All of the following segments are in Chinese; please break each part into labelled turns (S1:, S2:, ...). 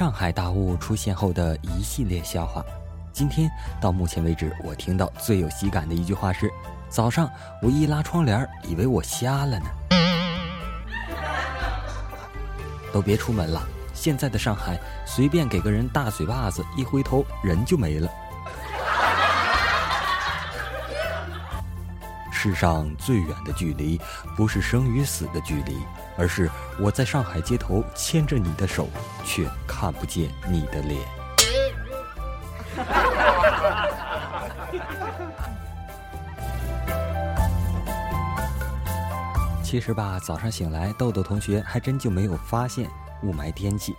S1: 上海大雾出现后的一系列笑话。今天到目前为止，我听到最有喜感的一句话是：早上我一拉窗帘，以为我瞎了呢。都别出门了，现在的上海，随便给个人大嘴巴子，一回头人就没了。世上最远的距离，不是生与死的距离，而是我在上海街头牵着你的手，却看不见你的脸。其实吧，早上醒来，豆豆同学还真就没有发现雾霾天气，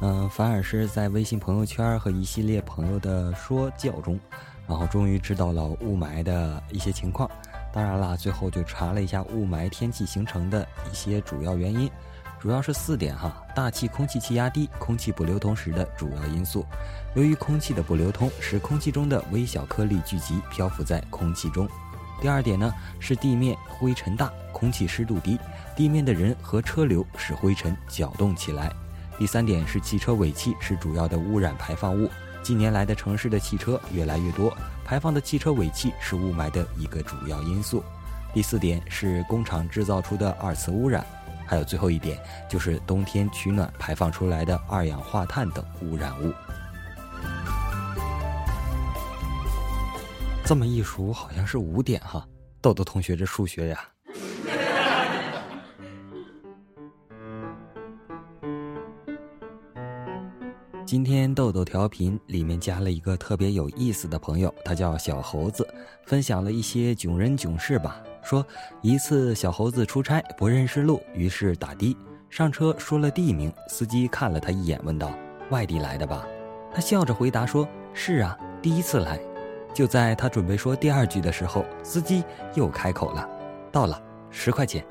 S1: 嗯，反而是在微信朋友圈和一系列朋友的说教中，然后终于知道了雾霾的一些情况。当然了，最后就查了一下雾霾天气形成的一些主要原因，主要是四点哈：大气空气气压低，空气不流通时的主要因素。由于空气的不流通，使空气中的微小颗粒聚集漂浮在空气中。第二点呢，是地面灰尘大，空气湿度低，地面的人和车流使灰尘搅动起来。第三点是汽车尾气是主要的污染排放物。近年来的城市的汽车越来越多，排放的汽车尾气是雾霾的一个主要因素。第四点是工厂制造出的二次污染，还有最后一点就是冬天取暖排放出来的二氧化碳等污染物。这么一数，好像是五点哈。豆豆同学这数学呀。今天豆豆调频里面加了一个特别有意思的朋友，他叫小猴子，分享了一些囧人囧事吧。说一次小猴子出差不认识路，于是打的，上车说了地名，司机看了他一眼，问道：“外地来的吧？”他笑着回答说：“是啊，第一次来。”就在他准备说第二句的时候，司机又开口了：“到了，十块钱。”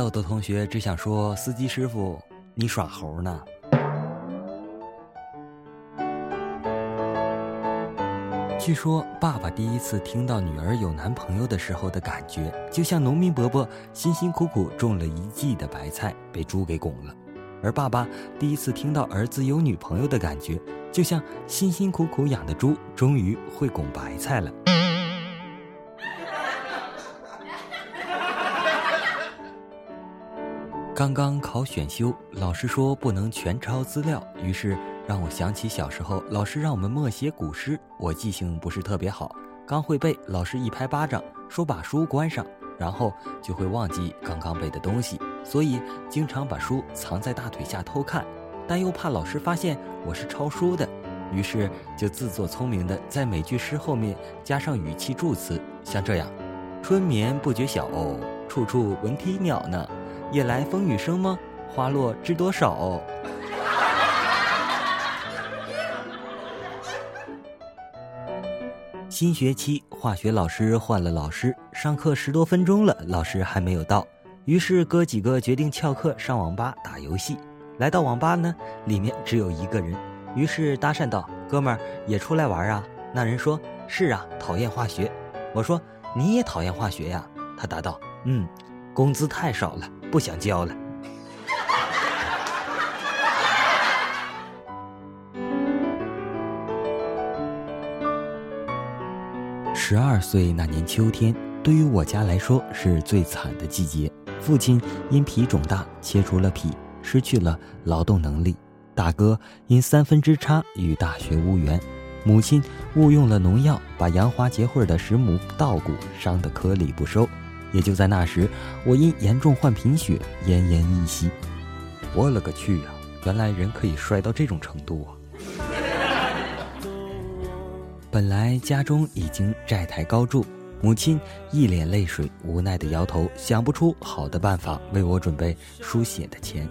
S1: 豆豆同学只想说：“司机师傅，你耍猴呢？”据说，爸爸第一次听到女儿有男朋友的时候的感觉，就像农民伯伯辛辛苦苦种了一季的白菜被猪给拱了；而爸爸第一次听到儿子有女朋友的感觉，就像辛辛苦苦养的猪终于会拱白菜了。刚刚考选修，老师说不能全抄资料，于是让我想起小时候老师让我们默写古诗。我记性不是特别好，刚会背，老师一拍巴掌说把书关上，然后就会忘记刚刚背的东西，所以经常把书藏在大腿下偷看，但又怕老师发现我是抄书的，于是就自作聪明的在每句诗后面加上语气助词，像这样：春眠不觉晓，处处闻啼鸟呢。夜来风雨声吗？花落知多少？新学期化学老师换了老师，上课十多分钟了，老师还没有到。于是哥几个决定翘课上网吧打游戏。来到网吧呢，里面只有一个人，于是搭讪道：“哥们儿也出来玩啊？”那人说：“是啊，讨厌化学。”我说：“你也讨厌化学呀？”他答道：“嗯，工资太少了。”不想交了。十二岁那年秋天，对于我家来说是最惨的季节。父亲因脾肿大，切除了脾，失去了劳动能力；大哥因三分之差与大学无缘；母亲误用了农药，把杨花结会的十亩稻谷伤得颗粒不收。也就在那时，我因严重患贫血，奄奄一息。我勒个去呀！原来人可以衰到这种程度啊！本来家中已经债台高筑，母亲一脸泪水，无奈的摇头，想不出好的办法为我准备输血的钱。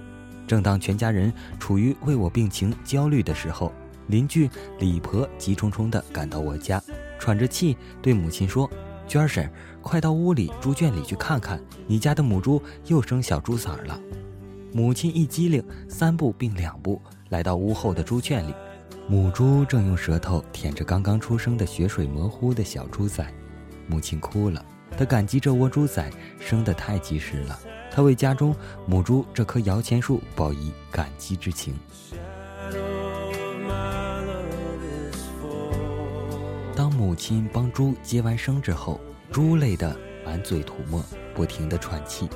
S1: 正当全家人处于为我病情焦虑的时候，邻居李婆急匆匆地赶到我家，喘着气对母亲说：“娟婶。”快到屋里猪圈里去看看，你家的母猪又生小猪崽儿了。母亲一机灵，三步并两步来到屋后的猪圈里，母猪正用舌头舔着刚刚出生的血水模糊的小猪崽。母亲哭了，她感激这窝猪崽生得太及时了。她为家中母猪这棵摇钱树报以感激之情。母亲帮猪接完生之后，猪累得满嘴吐沫，不停地喘气。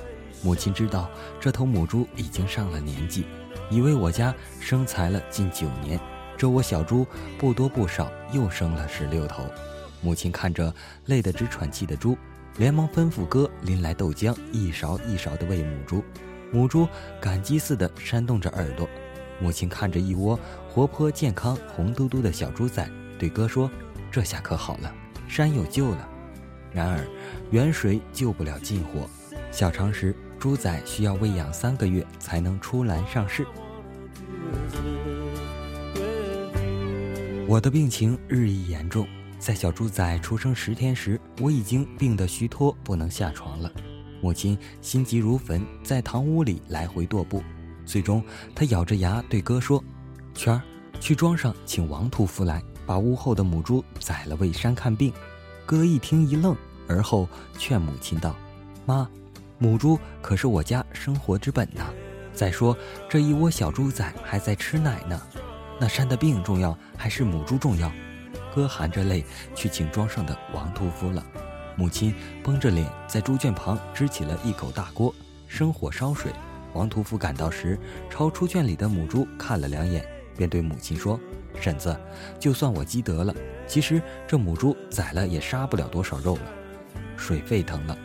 S1: 母亲知道这头母猪已经上了年纪，已为我家生财了近九年。这窝小猪不多不少又生了十六头。母亲看着累得直喘气的猪，连忙吩咐哥拎来豆浆，一勺一勺地喂母猪。母猪感激似的扇动着耳朵。母亲看着一窝活泼健康、红嘟嘟的小猪仔，对哥说。这下可好了，山有救了。然而，远水救不了近火。小常识：猪仔需要喂养三个月才能出栏上市。我的病情日益严重，在小猪仔出生十天时，我已经病得虚脱，不能下床了。母亲心急如焚，在堂屋里来回踱步。最终，她咬着牙对哥说：“圈儿，去庄上请王屠夫来。”把屋后的母猪宰了喂山看病，哥一听一愣，而后劝母亲道：“妈，母猪可是我家生活之本呐。再说这一窝小猪仔还在吃奶呢，那山的病重要还是母猪重要？”哥含着泪去请庄上的王屠夫了。母亲绷着脸在猪圈旁支起了一口大锅，生火烧水。王屠夫赶到时，朝猪圈里的母猪看了两眼，便对母亲说。婶子，就算我积德了，其实这母猪宰了也杀不了多少肉了。水沸腾了，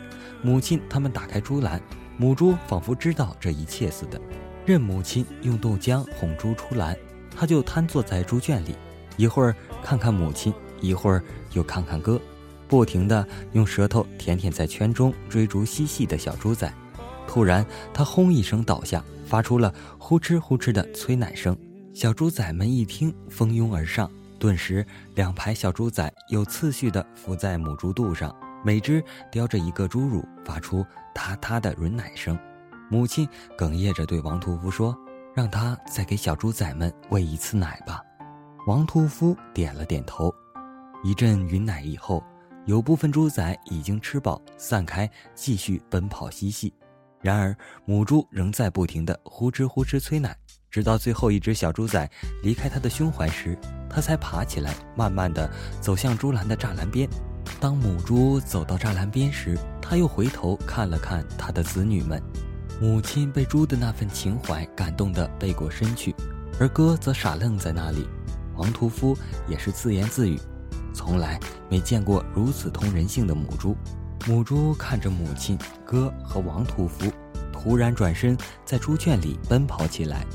S1: 母亲他们打开猪栏，母猪仿佛知道这一切似的，任母亲用豆浆哄猪出栏，他就瘫坐在猪圈里，一会儿看看母亲，一会儿又看看哥，不停地用舌头舔舔在圈中追逐嬉戏的小猪仔。突然，他轰一声倒下，发出了呼哧呼哧的催奶声。小猪仔们一听，蜂拥而上，顿时两排小猪仔有次序地伏在母猪肚上，每只叼着一个猪乳，发出“嗒嗒”的吮奶声。母亲哽咽着对王屠夫说：“让他再给小猪仔们喂一次奶吧。”王屠夫点了点头。一阵吮奶以后，有部分猪仔已经吃饱，散开继续奔跑嬉戏，然而母猪仍在不停地呼哧呼哧催奶。直到最后一只小猪仔离开他的胸怀时，他才爬起来，慢慢地走向猪栏的栅栏边。当母猪走到栅栏边时，他又回头看了看他的子女们。母亲被猪的那份情怀感动得背过身去，而哥则傻愣在那里。王屠夫也是自言自语：“从来没见过如此通人性的母猪。”母猪看着母亲、哥和王屠夫，突然转身在猪圈里奔跑起来。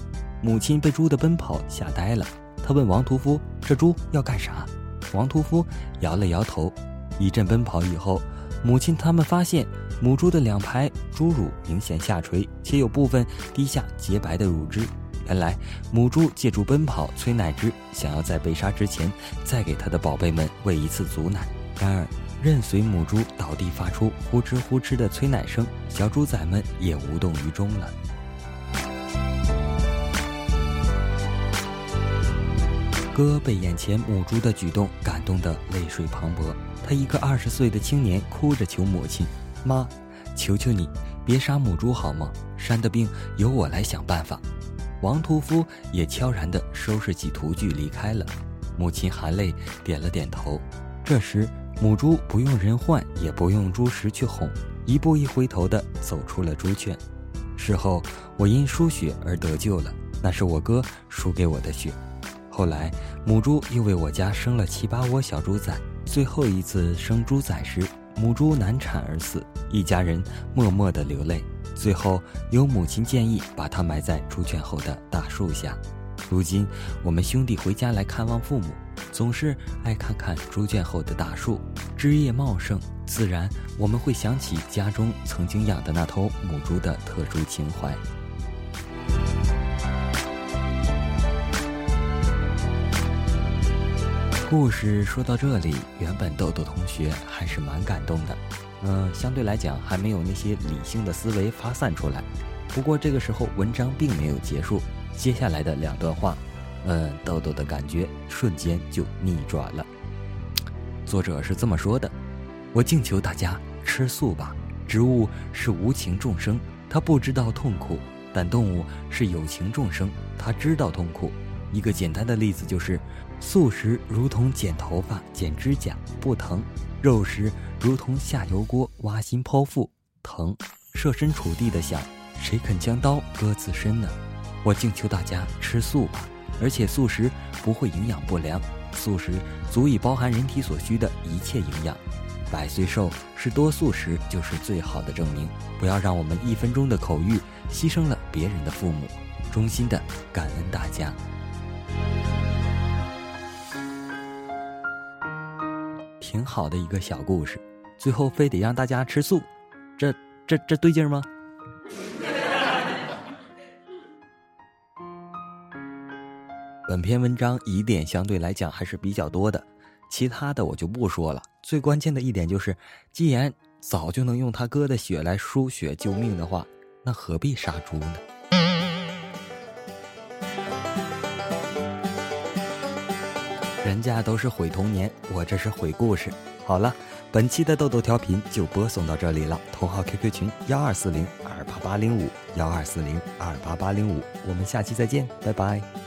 S1: 母亲被猪的奔跑吓呆了，她问王屠夫：“这猪要干啥？”王屠夫摇了摇头。一阵奔跑以后，母亲他们发现母猪的两排猪乳明显下垂，且有部分滴下洁白的乳汁。原来母猪借助奔跑催奶汁，想要在被杀之前再给它的宝贝们喂一次足奶。然而，任随母猪倒地发出呼哧呼哧的催奶声，小猪仔们也无动于衷了。哥被眼前母猪的举动感动得泪水磅礴，他一个二十岁的青年哭着求母亲：“妈，求求你，别杀母猪好吗？山的病由我来想办法。”王屠夫也悄然地收拾起屠具离开了。母亲含泪点了点头。这时，母猪不用人唤，也不用猪食去哄，一步一回头地走出了猪圈。事后，我因输血而得救了，那是我哥输给我的血。后来，母猪又为我家生了七八窝小猪仔。最后一次生猪仔时，母猪难产而死，一家人默默地流泪。最后，由母亲建议把它埋在猪圈后的大树下。如今，我们兄弟回家来看望父母，总是爱看看猪圈后的大树，枝叶茂盛，自然我们会想起家中曾经养的那头母猪的特殊情怀。故事说到这里，原本豆豆同学还是蛮感动的，嗯，相对来讲还没有那些理性的思维发散出来。不过这个时候文章并没有结束，接下来的两段话，嗯，豆豆的感觉瞬间就逆转了。作者是这么说的：“我敬求大家吃素吧，植物是无情众生。”它不知道痛苦，但动物是有情众生，它知道痛苦。一个简单的例子就是，素食如同剪头发、剪指甲，不疼；肉食如同下油锅、挖心剖腹，疼。设身处地的想，谁肯将刀割自身呢？我敬求大家吃素吧，而且素食不会营养不良，素食足以包含人体所需的一切营养。百岁寿是多素食就是最好的证明。不要让我们一分钟的口欲牺牲了别人的父母。衷心的感恩大家。挺好的一个小故事，最后非得让大家吃素，这这这对劲吗？本篇文章疑点相对来讲还是比较多的，其他的我就不说了。最关键的一点就是，既然早就能用他哥的血来输血救命的话，那何必杀猪呢？人家都是毁童年，我这是毁故事。好了，本期的豆豆调频就播送到这里了。同号 QQ 群幺二四零二八八零五幺二四零二八八零五，我们下期再见，拜拜。